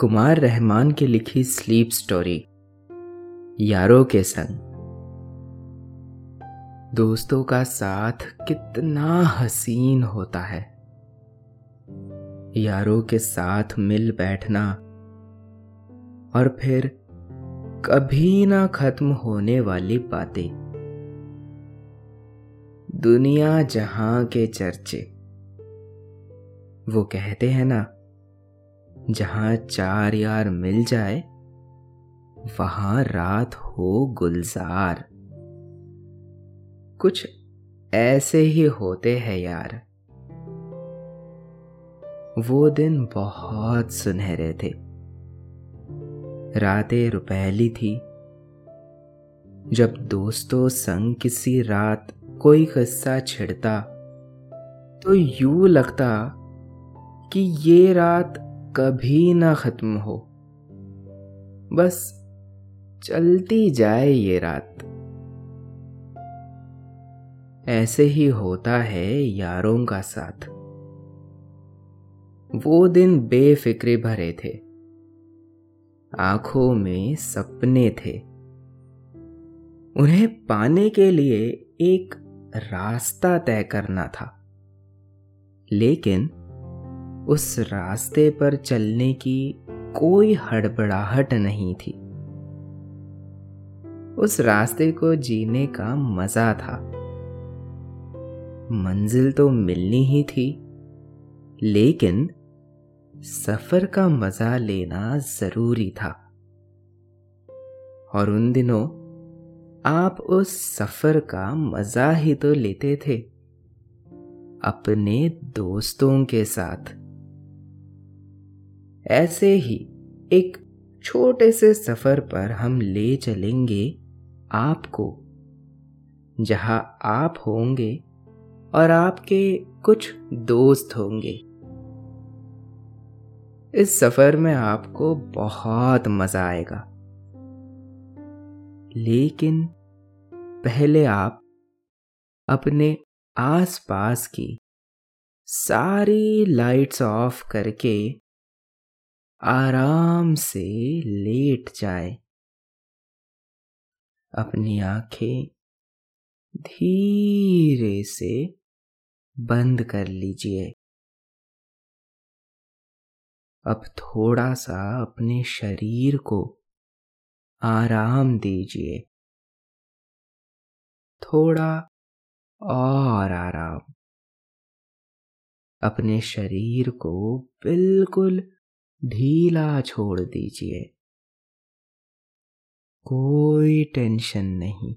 कुमार रहमान की लिखी sleep story, यारों के संग। दोस्तों का साथ कितना हसीन होता है। यारों के साथ मिल बैठना और फिर कभी ना खत्म होने वाली बातें। दुनिया जहाँ के चर्चे, वो कहते हैं ना जहाँ चार यार मिल जाए, वहाँ रात हो गुलजार। कुछ ऐसे ही होते हैं यार। वो दिन बहुत सुनहरे थे। रातें रुपहली थी। जब दोस्तों संग किसी रात कोई किस्सा छिड़ता तो यूँ लगता कि ये रात कभी ना खत्म हो। बस चलती जाए ये रात। ऐसे ही होता है यारों का साथ। वो दिन बेफिक्रे भरे थे। आँखों में सपने थे। उन्हें पाने के लिए एक रास्ता तय करना था। लेकिन उस रास्ते पर चलने की कोई हड़बड़ाहट नहीं थी। उस रास्ते को जीने का मज़ा था। मंजिल तो मिलनी ही थी, लेकिन सफ़र का मज़ा लेना ज़रूरी था। और उन दिनों आप उस सफ़र का मज़ा ही तो लेते थे, अपने दोस्तों के साथ। ऐसे ही एक छोटे से सफ़र पर हम ले चलेंगे आपको। जहाँ आप होंगे और आपके कुछ दोस्त होंगे। इस सफ़र में आपको बहुत मज़ा आएगा। लेकिन पहले आप अपने आसपास की सारी लाइट्स ऑफ़ करके आराम से लेट जाए। अपनी आँखें धीरे से बंद कर लीजिए। अब थोड़ा सा अपने शरीर को आराम दीजिए। थोड़ा और आराम। अपने शरीर को बिल्कुल ढीला छोड़ दीजिए। कोई टेंशन नहीं।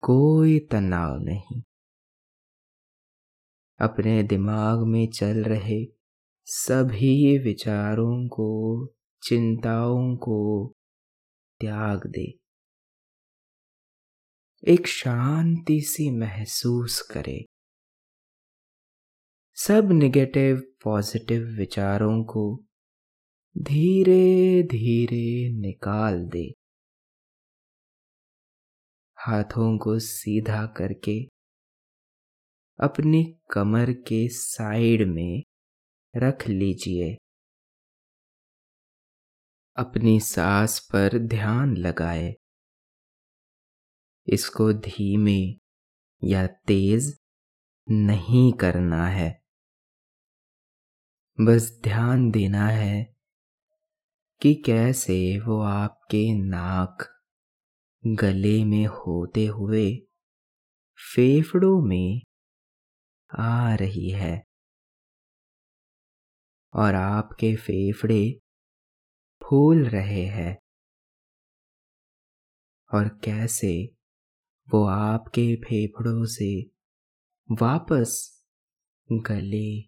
कोई तनाव नहीं। अपने दिमाग में चल रहे सभी विचारों को, चिंताओं को त्याग दे। एक शांति सी महसूस करे। सब निगेटिव पॉजिटिव विचारों को धीरे धीरे निकाल दे। हाथों को सीधा करके अपनी कमर के साइड में रख लीजिए। अपनी सांस पर ध्यान लगाए। इसको धीमे या तेज नहीं करना है। बस ध्यान देना है कि कैसे वो आपके नाक गले में होते हुए फेफड़ों में आ रही है। और आपके फेफड़े फूल रहे हैं। और कैसे वो आपके फेफड़ों से वापस गले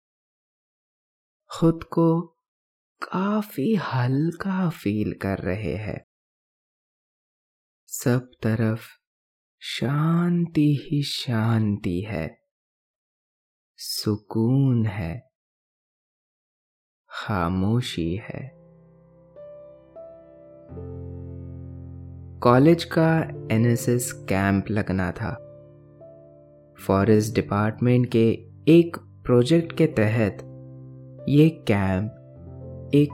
खुद को काफ़ी हल्का फील कर रहे हैं। सब तरफ़ शांति ही शांति है। सुकून है। खामोशी है। कॉलेज का एनएसएस कैंप लगना था। फॉरेस्ट डिपार्टमेंट के एक प्रोजेक्ट के तहत ये कैंप एक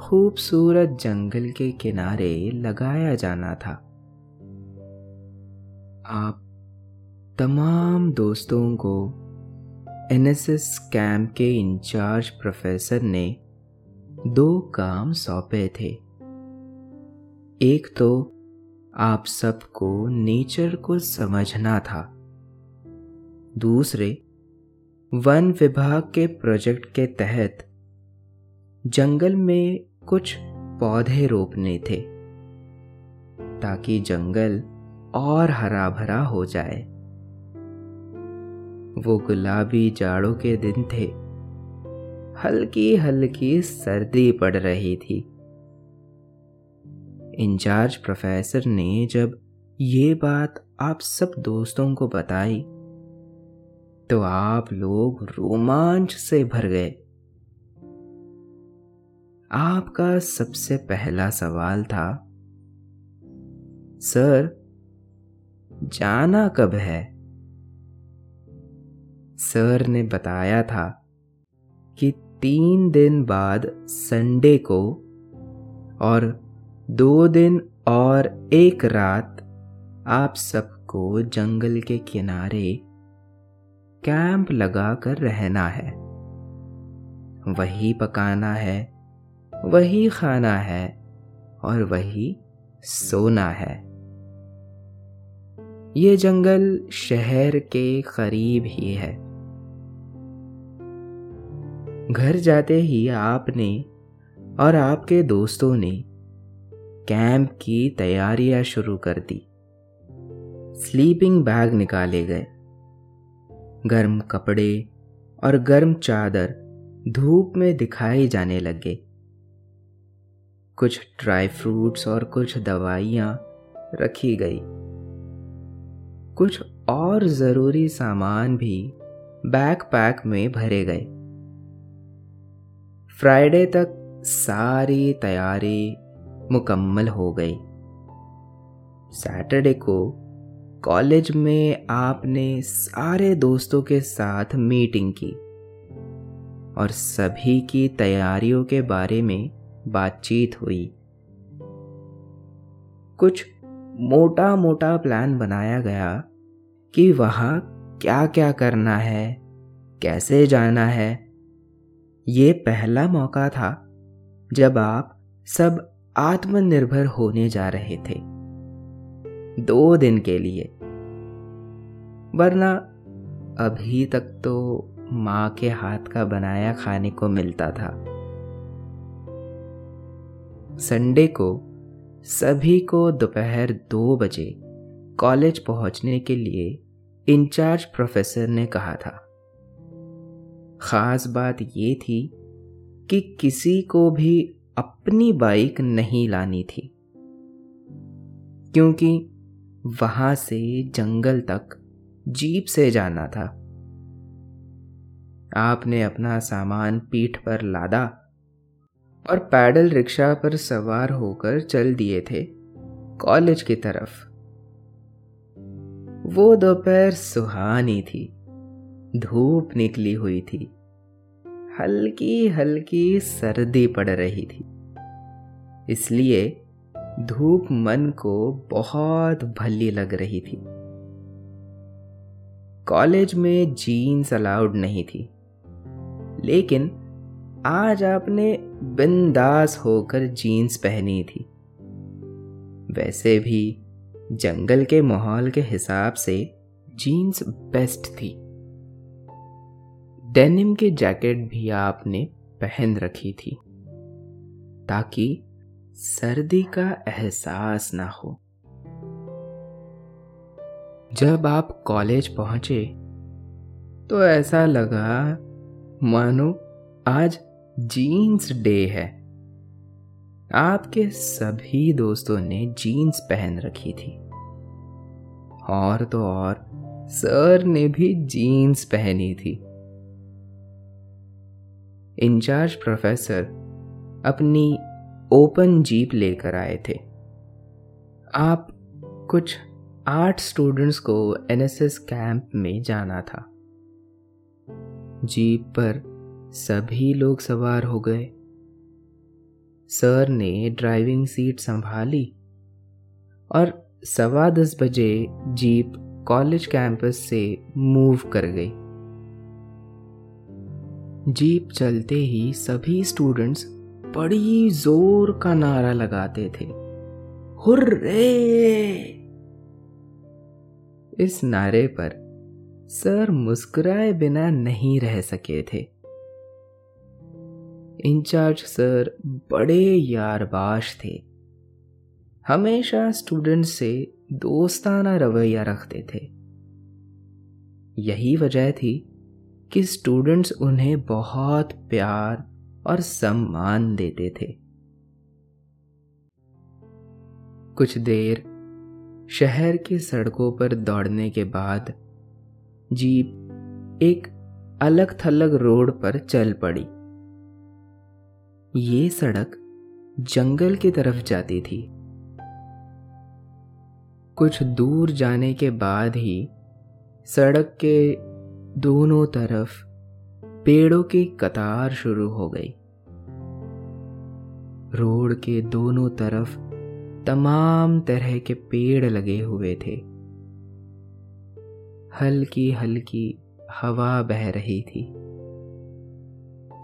खूबसूरत जंगल के किनारे लगाया जाना था। आप तमाम दोस्तों को एनएसएस कैंप के इंचार्ज प्रोफेसर ने दो काम सौंपे थे। एक तो आप सबको नेचर को समझना था। दूसरे वन विभाग के प्रोजेक्ट के तहत जंगल में कुछ पौधे रोपने थे, ताकि जंगल और हरा भरा हो जाए। वो गुलाबी जाड़ों के दिन थे। हल्की हल्की सर्दी पड़ रही थी। इंचार्ज प्रोफेसर ने जब ये बात आप सब दोस्तों को बताई तो आप लोग रोमांच से भर गए। आपका सबसे पहला सवाल था, सर, जाना कब है? सर ने बताया था कि तीन दिन बाद संडे को और दो दिन और एक रात आप सबको जंगल के किनारे कैंप लगा कर रहना है। वही पकाना है, वही खाना है और वही सोना है। ये जंगल शहर के करीब ही है। घर जाते ही आपने और आपके दोस्तों ने कैंप की तैयारियाँ शुरू कर दी। स्लीपिंग बैग निकाले गए। गर्म कपड़े और गर्म चादर धूप में दिखाई जाने लगे। कुछ ड्राई फ्रूट्स और कुछ दवाइयाँ रखी गई। कुछ और ज़रूरी सामान भी बैकपैक में भरे गए। फ्राइडे तक सारी तैयारी मुकम्मल हो गई। सैटरडे को कॉलेज में आपने सारे दोस्तों के साथ मीटिंग की और सभी की तैयारियों के बारे में बातचीत हुई। कुछ मोटा मोटा प्लान बनाया गया कि वहाँ क्या क्या करना है, कैसे जाना है। ये पहला मौका था जब आप सब आत्मनिर्भर होने जा रहे थे। दो दिन के लिए। वरना अभी तक तो माँ के हाथ का बनाया खाने को मिलता था। संडे को सभी को दोपहर दो बजे कॉलेज पहुँचने के लिए इंचार्ज प्रोफेसर ने कहा था। खास बात यह थी कि किसी को भी अपनी बाइक नहीं लानी थी। क्योंकि वहाँ से जंगल तक जीप से जाना था। आपने अपना सामान पीठ पर लादा और पैडल रिक्शा पर सवार होकर चल दिए थे कॉलेज की तरफ़। वो दोपहर सुहानी थी, धूप निकली हुई थी हल्की हल्की सर्दी पड़ रही थी, इसलिए धूप मन को बहुत भली लग रही थी। कॉलेज में जीन्स अलाउड नहीं थी। लेकिन आज आपने बिंदास होकर जीन्स पहनी थी। वैसे भी जंगल के माहौल के हिसाब से जीन्स बेस्ट थी। डेनिम की जैकेट भी आपने पहन रखी थी, ताकि सर्दी का एहसास ना हो। जब आप कॉलेज पहुँचे तो ऐसा लगा, मानो आज जीन्स डे है। आपके सभी दोस्तों ने जीन्स पहन रखी थी। और तो और, सर ने भी जीन्स पहनी थी। इंचार्ज प्रोफेसर अपनी ओपन जीप लेकर आए थे। आप कुछ आठ स्टूडेंट्स को एनएसएस कैंप में जाना था। जीप पर सभी लोग सवार हो गए। सर ने ड्राइविंग सीट संभाली और सवा दस बजे जीप कॉलेज कैंपस से मूव कर गई। जीप चलते ही सभी स्टूडेंट्स बड़ी ज़ोर का नारा लगाते थे। हुर्रे! इस नारे पर सर मुस्कुराए बिना नहीं रह सके थे। इंचार्ज सर बड़े यारबाश थे। हमेशा स्टूडेंट से दोस्ताना रवैया रखते थे। यही वजह थी कि स्टूडेंट्स उन्हें बहुत प्यार और सम्मान देते थे। कुछ देर शहर के सड़कों पर दौड़ने के बाद जीप एक अलग थलग रोड पर चल पड़ी। ये सड़क जंगल की तरफ़ जाती थी। कुछ दूर जाने के बाद ही सड़क के दोनों तरफ़ पेड़ों की कतार शुरू हो गई। रोड के दोनों तरफ़ तमाम तरह के पेड़ लगे हुए थे। हल्की हल्की हवा बह रही थी।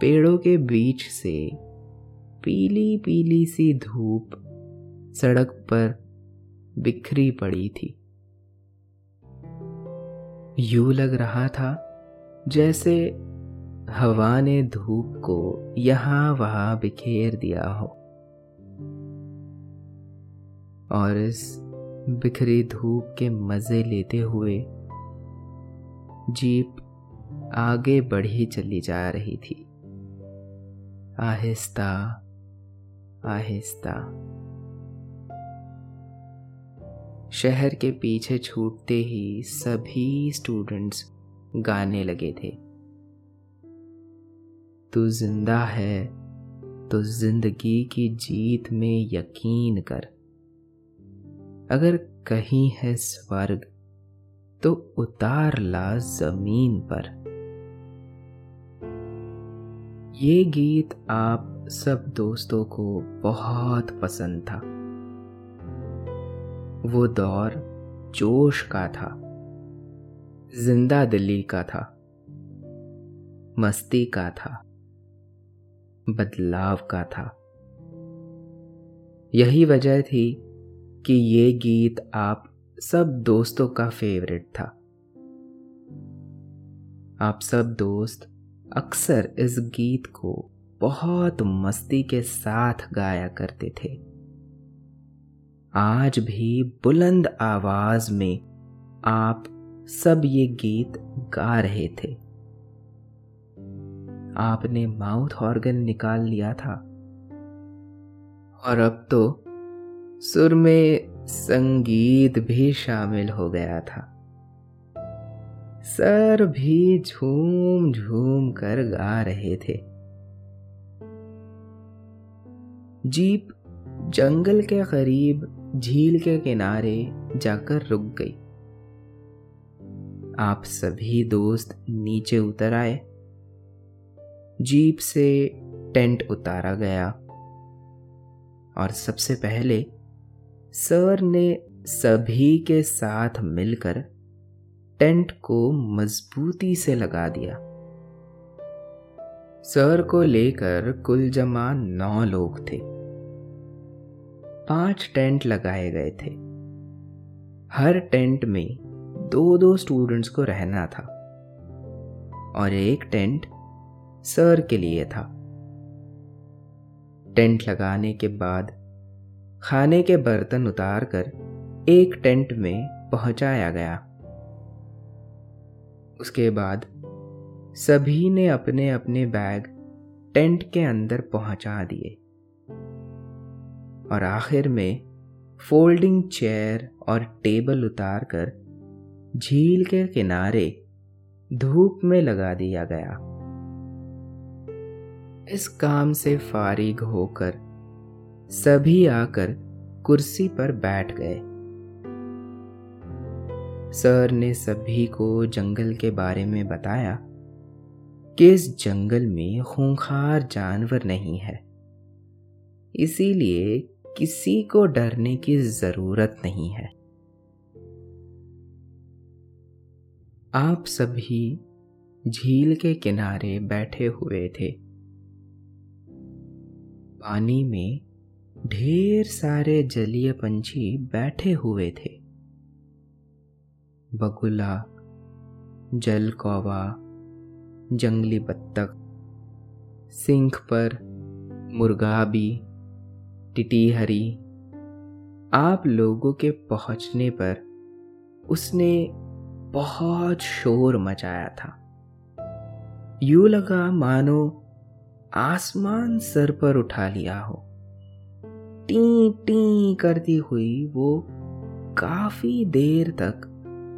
पेड़ों के बीच से पीली पीली सी धूप सड़क पर बिखरी पड़ी थी। यू लग रहा था जैसे हवा ने धूप को यहाँ वहाँ बिखेर दिया हो। और इस बिखरी धूप के मज़े लेते हुए जीप आगे बढ़ी चली जा रही थी। आहिस्ता आहिस्ता। शहर के पीछे छूटते ही सभी स्टूडेंट्स गाने लगे थे। तू ज़िंदा है तो ज़िंदगी की जीत में यकीन कर। अगर कहीं है स्वर्ग तो उतार ला ज़मीन पर। ये गीत आप सब दोस्तों को बहुत पसंद था। वो दौर जोश का था, ज़िंदा दिली का था, मस्ती का था। बदलाव का था। यही वजह थी कि ये गीत आप सब दोस्तों का फेवरेट था। आप सब दोस्त अक्सर इस गीत को बहुत मस्ती के साथ गाया करते थे। आज भी बुलंद आवाज़ में आप सब ये गीत गा रहे थे। आपने माउथ ऑर्गन निकाल लिया था। और अब तो सुर में संगीत भी शामिल हो गया था। सर भी झूम झूम कर गा रहे थे। जीप जंगल के करीब झील के किनारे जाकर रुक गई। आप सभी दोस्त नीचे उतर आए। जीप से टेंट उतारा गया। और सबसे पहले सर ने सभी के साथ मिलकर टेंट को मजबूती से लगा दिया। सर को लेकर कुल जमा नौ लोग थे। पाँच टेंट लगाए गए थे। हर टेंट में दो दो स्टूडेंट्स को रहना था। और एक टेंट सर के लिए था। टेंट लगाने के बाद खाने के बर्तन उतार कर एक टेंट में पहुँचाया गया। उसके बाद सभी ने अपने अपने बैग टेंट के अंदर पहुँचा दिए। और आखिर में फोल्डिंग चेयर और टेबल उतारकर झील के किनारे धूप में लगा दिया गया। इस काम से फारिग होकर सभी आकर कुर्सी पर बैठ गए। सर ने सभी को जंगल के बारे में बताया कि इस जंगल में खूंखार जानवर नहीं है। इसीलिए किसी को डरने की ज़रूरत नहीं है। आप सभी झील के किनारे बैठे हुए थे। पानी में ढेर सारे जलीय पंछी बैठे हुए थे। बगुला, जल कौवा, जंगली बत्तख, सिंख पर मुर्गाबी, टिटीहरी, आप लोगों के पहुँचने पर उसने बहुत शोर मचाया था। यू लगा मानो आसमान सर पर उठा लिया हो। टी टी करती हुई वो काफ़ी देर तक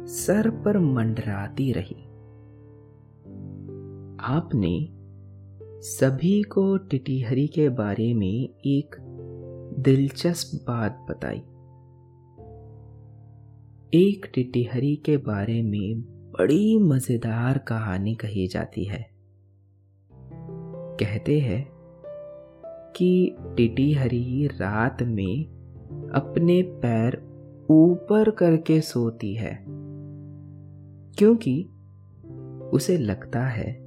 सर पर मंडराती रही। आपने सभी को टिटीहरी के बारे में एक दिलचस्प बात बताई। एक टिटीहरी के बारे में बड़ी मज़ेदार कहानी कही जाती है। कहते हैं कि टिटीहरी रात में अपने पैर ऊपर करके सोती है, क्योंकि उसे लगता है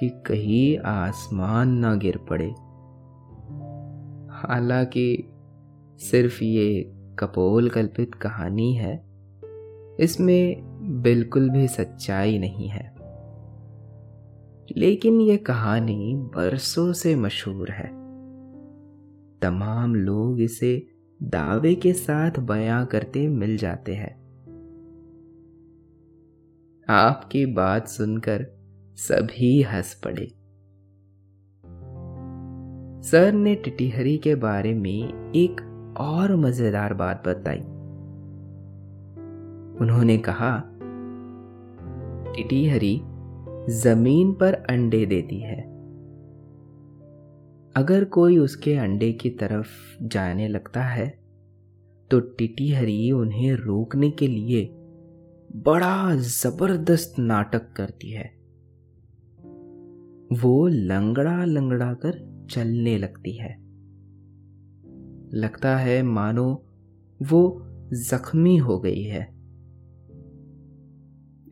कि कहीं आसमान ना गिर पड़े। हालाँकि सिर्फ़ ये कपोल कल्पित कहानी है, इसमें बिल्कुल भी सच्चाई नहीं है। लेकिन ये कहानी बरसों से मशहूर है। तमाम लोग इसे दावे के साथ बयां करते मिल जाते हैं। आपकी बात सुनकर सभी हंस पड़े। सर ने टिटीहरी के बारे में एक और मज़ेदार बात बताई। उन्होंने कहा, टिटीहरी ज़मीन पर अंडे देती है। अगर कोई उसके अंडे की तरफ़ जाने लगता है तो टिटीहरी उन्हें रोकने के लिए बड़ा ज़बरदस्त नाटक करती है। वो लंगड़ा लंगड़ा कर चलने लगती है। लगता है, मानो वो जख्मी हो गई है।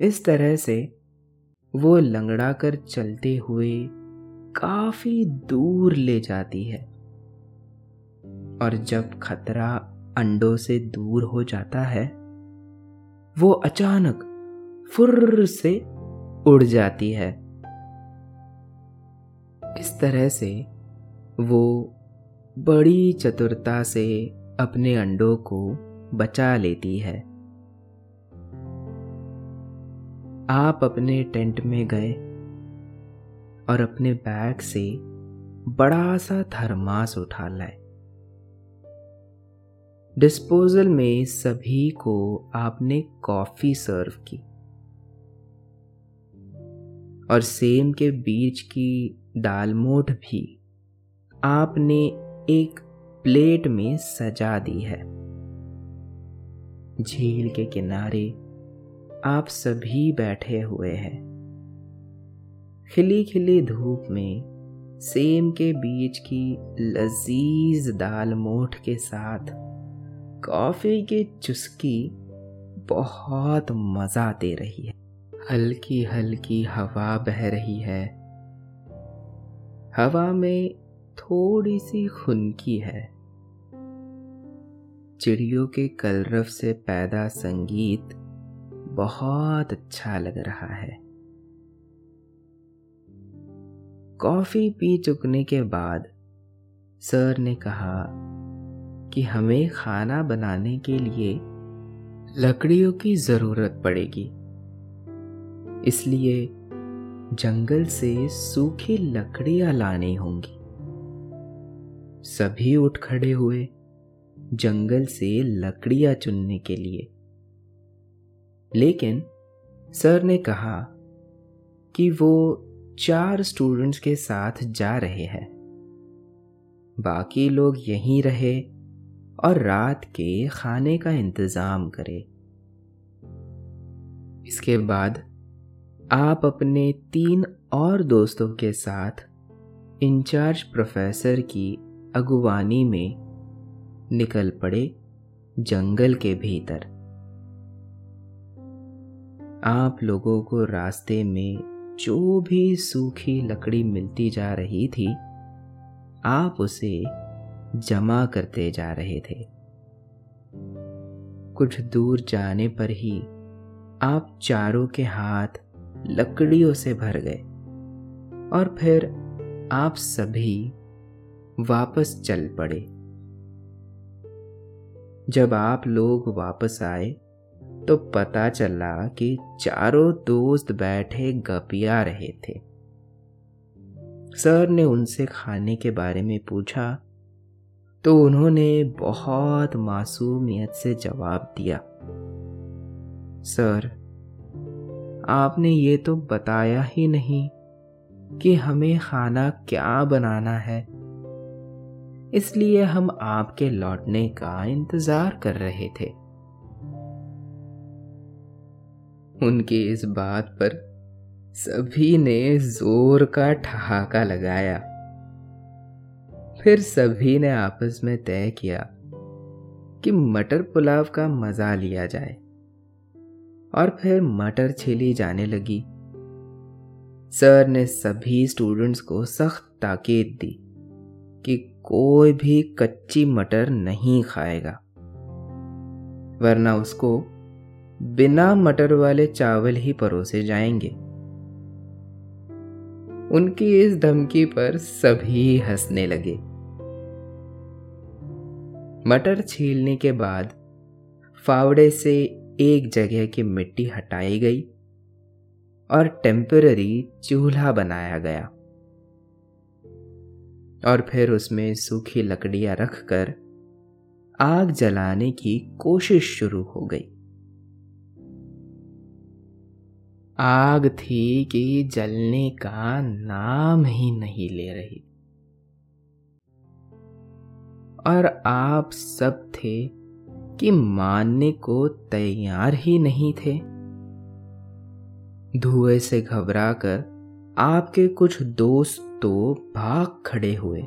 इस तरह से वो लंगड़ा कर चलते हुए काफ़ी दूर ले जाती है। और जब खतरा अंडों से दूर हो जाता है, वो अचानक फुर्र से उड़ जाती है। इस तरह से वो बड़ी चतुरता से अपने अंडों को बचा लेती है। आप अपने टेंट में गए और अपने बैग से बड़ा सा थर्मास उठा लाए। डिस्पोजल में सभी को आपने कॉफ़ी सर्व की और सेम के बीज की दालमोट भी आपने एक प्लेट में सजा दी है। झील के किनारे आप सभी बैठे हुए हैं। खिली खिली धूप में सेम के बीच की लजीज दाल मोठ के साथ कॉफ़ी की चुस्की बहुत मज़ा दे रही है। हल्की हल्की हवा बह रही है। हवा में थोड़ी सी खुनकी है। चिड़ियों के कलरव से पैदा संगीत बहुत अच्छा लग रहा है। कॉफ़ी पी चुकने के बाद सर ने कहा कि हमें खाना बनाने के लिए लकड़ियों की ज़रूरत पड़ेगी। इसलिए जंगल से सूखी लकड़ियाँ लानी होंगी। सभी उठ खड़े हुए जंगल से लकड़ियाँ चुनने के लिए। लेकिन सर ने कहा कि वो चार स्टूडेंट्स के साथ जा रहे हैं। बाकी लोग यहीं रहे और रात के खाने का इंतज़ाम करें। इसके बाद आप अपने तीन और दोस्तों के साथ इंचार्ज प्रोफेसर की अगुवानी में निकल पड़े जंगल के भीतर। आप लोगों को रास्ते में जो भी सूखी लकड़ी मिलती जा रही थी, आप उसे जमा करते जा रहे थे। कुछ दूर जाने पर ही आप चारों के हाथ लकड़ियों से भर गए और फिर आप सभी वापस चल पड़े। जब आप लोग वापस आए तो पता चला कि चारों दोस्त बैठे गपिया रहे थे। सर ने उनसे खाने के बारे में पूछा तो उन्होंने बहुत मासूमियत से जवाब दिया। सर, आपने ये तो बताया ही नहीं कि हमें खाना क्या बनाना है। इसलिए हम आपके लौटने का इंतज़ार कर रहे थे। उनकी इस बात पर सभी ने ज़ोर का ठहाका लगाया। फिर सभी ने आपस में तय किया कि मटर पुलाव का मज़ा लिया जाए। और फिर मटर छीली जाने लगी। सर ने सभी स्टूडेंट्स को सख्त ताकीद दी कि कोई भी कच्ची मटर नहीं खाएगा। वरना उसको बिना मटर वाले चावल ही परोसे जाएँगे। उनकी इस धमकी पर सभी हंसने लगे। मटर छीलने के बाद फावड़े से एक जगह की मिट्टी हटाई गई और टेम्पररी चूल्हा बनाया गया और फिर उसमें सूखी लकड़ियाँ रखकर आग जलाने की कोशिश शुरू हो गई। आग थी कि जलने का नाम ही नहीं ले रही। और आप सब थे कि मानने को तैयार ही नहीं थे। धुएँ से घबराकर आपके कुछ दोस्त तो भाग खड़े हुए।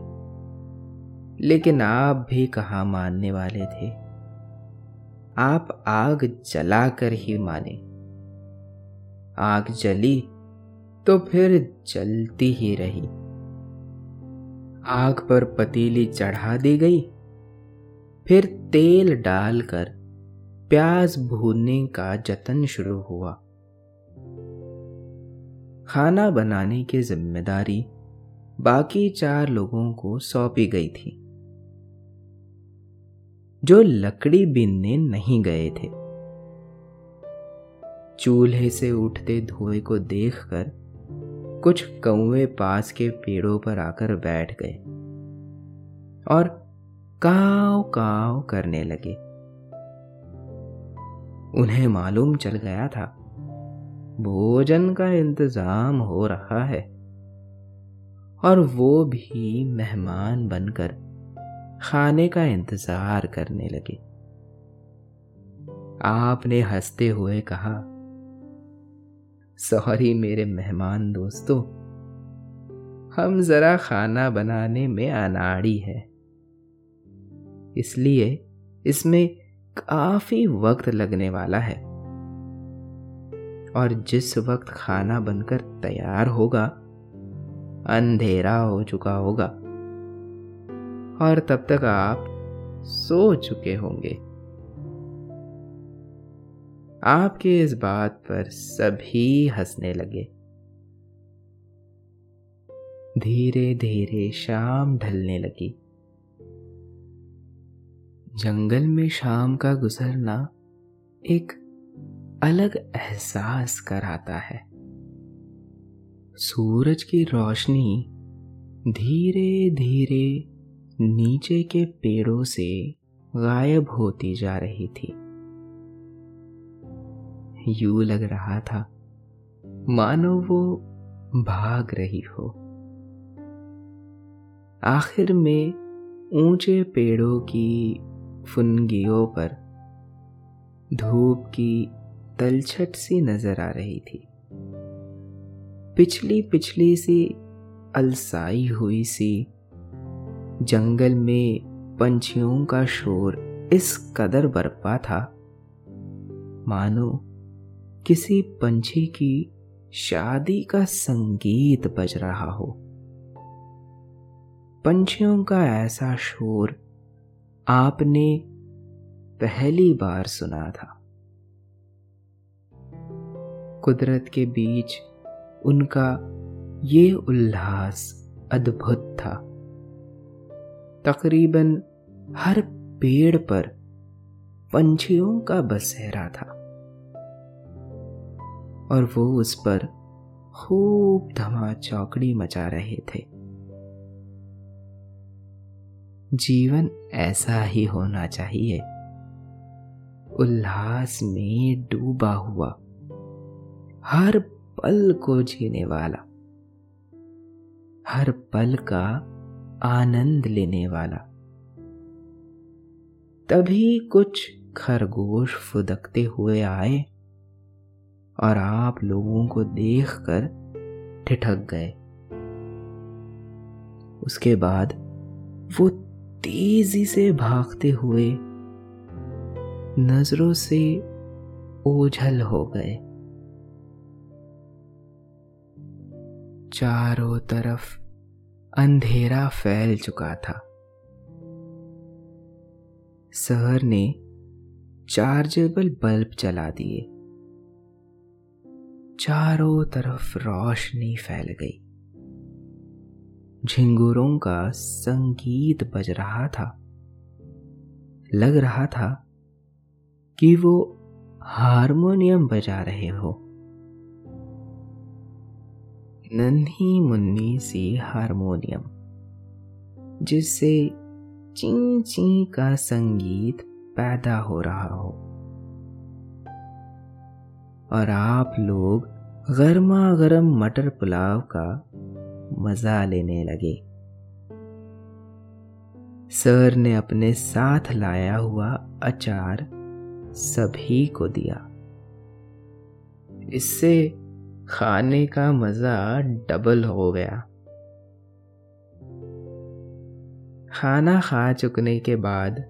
लेकिन आप भी कहा मानने वाले थे? आप आग जलाकर ही माने। आग जली तो फिर जलती ही रही। आग पर पतीली चढ़ा दी गई। फिर तेल डालकर प्याज भूनने का जतन शुरू हुआ। खाना बनाने की ज़िम्मेदारी बाकी चार लोगों को सौंपी गई थी, जो लकड़ी बीनने नहीं गए थे। चूल्हे से उठते धुएँ को देखकर कुछ कौवे पास के पेड़ों पर आकर बैठ गए और काव काव करने लगे। उन्हें मालूम चल गया था, भोजन का इंतज़ाम हो रहा है और वो भी मेहमान बनकर खाने का इंतज़ार करने लगे। आपने हँसते हुए कहा सॉरी मेरे मेहमान दोस्तों। हम जरा खाना बनाने में अनाड़ी है। इसलिए इसमें काफ़ी वक्त लगने वाला है। और जिस वक्त खाना बनकर तैयार होगा, अंधेरा हो चुका होगा। और तब तक आप सो चुके होंगे। आपके इस बात पर सभी हंसने लगे। धीरे धीरे शाम ढलने लगी। जंगल में शाम का गुजरना एक अलग एहसास कराता है। सूरज की रोशनी धीरे धीरे नीचे के पेड़ों से गायब होती जा रही थी। यू लग रहा था। मानो वो भाग रही हो। आखिर में ऊँचे पेड़ों की फुनगियों पर धूप की तलछट सी नज़र आ रही थी। पिछली पिछली सी अलसाई हुई सी जंगल में पंछियों का शोर इस कदर बरपा था। मानो किसी पंछी की शादी का संगीत बज रहा हो। पंछियों का ऐसा शोर आपने पहली बार सुना था। कुदरत के बीच उनका ये उल्लास अद्भुत था। तकरीबन हर पेड़ पर पंछियों का बसेरा था। और वो उस पर खूब धमा चौकड़ी मचा रहे थे। जीवन ऐसा ही होना चाहिए। उल्लास में डूबा हुआ। हर पल को जीने वाला। हर पल का आनंद लेने वाला। तभी कुछ खरगोश फुदकते हुए आए। और आप लोगों को देखकर ठिठक गए। उसके बाद वो तेज़ी से भागते हुए नज़रों से ओझल हो गए। चारों तरफ़ अंधेरा फैल चुका था। शहर ने चार्जेबल बल्ब जला दिए। चारों तरफ़ रोशनी फैल गई। झिंगुरों का संगीत बज रहा था। लग रहा था कि वो हारमोनियम बजा रहे हो। नन्ही मुन्नी सी हारमोनियम, जिससे ची ची का संगीत पैदा हो रहा हो। और आप लोग गर्मा गर्म मटर पुलाव का मज़ा लेने लगे। सर ने अपने साथ लाया हुआ अचार सभी को दिया। इससे खाने का मज़ा डबल हो गया। खाना खा चुकने के बाद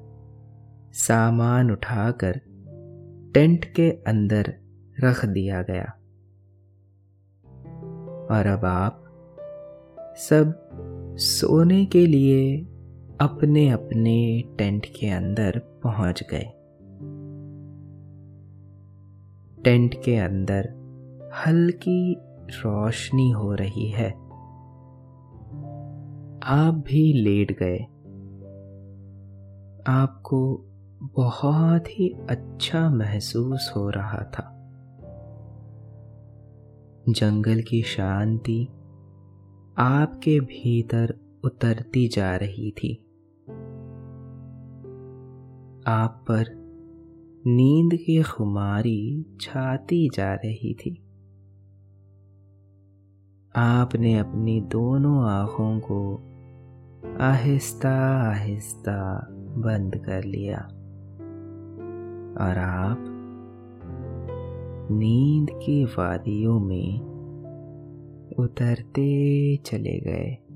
सामान उठाकर टेंट के अंदर रख दिया गया। और अब आप सब सोने के लिए अपने अपने टेंट के अंदर पहुँच गए। टेंट के अंदर हल्की रोशनी हो रही है। आप भी लेट गए। आपको बहुत ही अच्छा महसूस हो रहा था। जंगल की शांति आपके भीतर उतरती जा रही थी। आप पर नींद की खुमारी छाती जा रही थी। आपने अपनी दोनों आँखों को आहिस्ता आहिस्ता बंद कर लिया और आप नींद की वादियों में उतरते चले गए।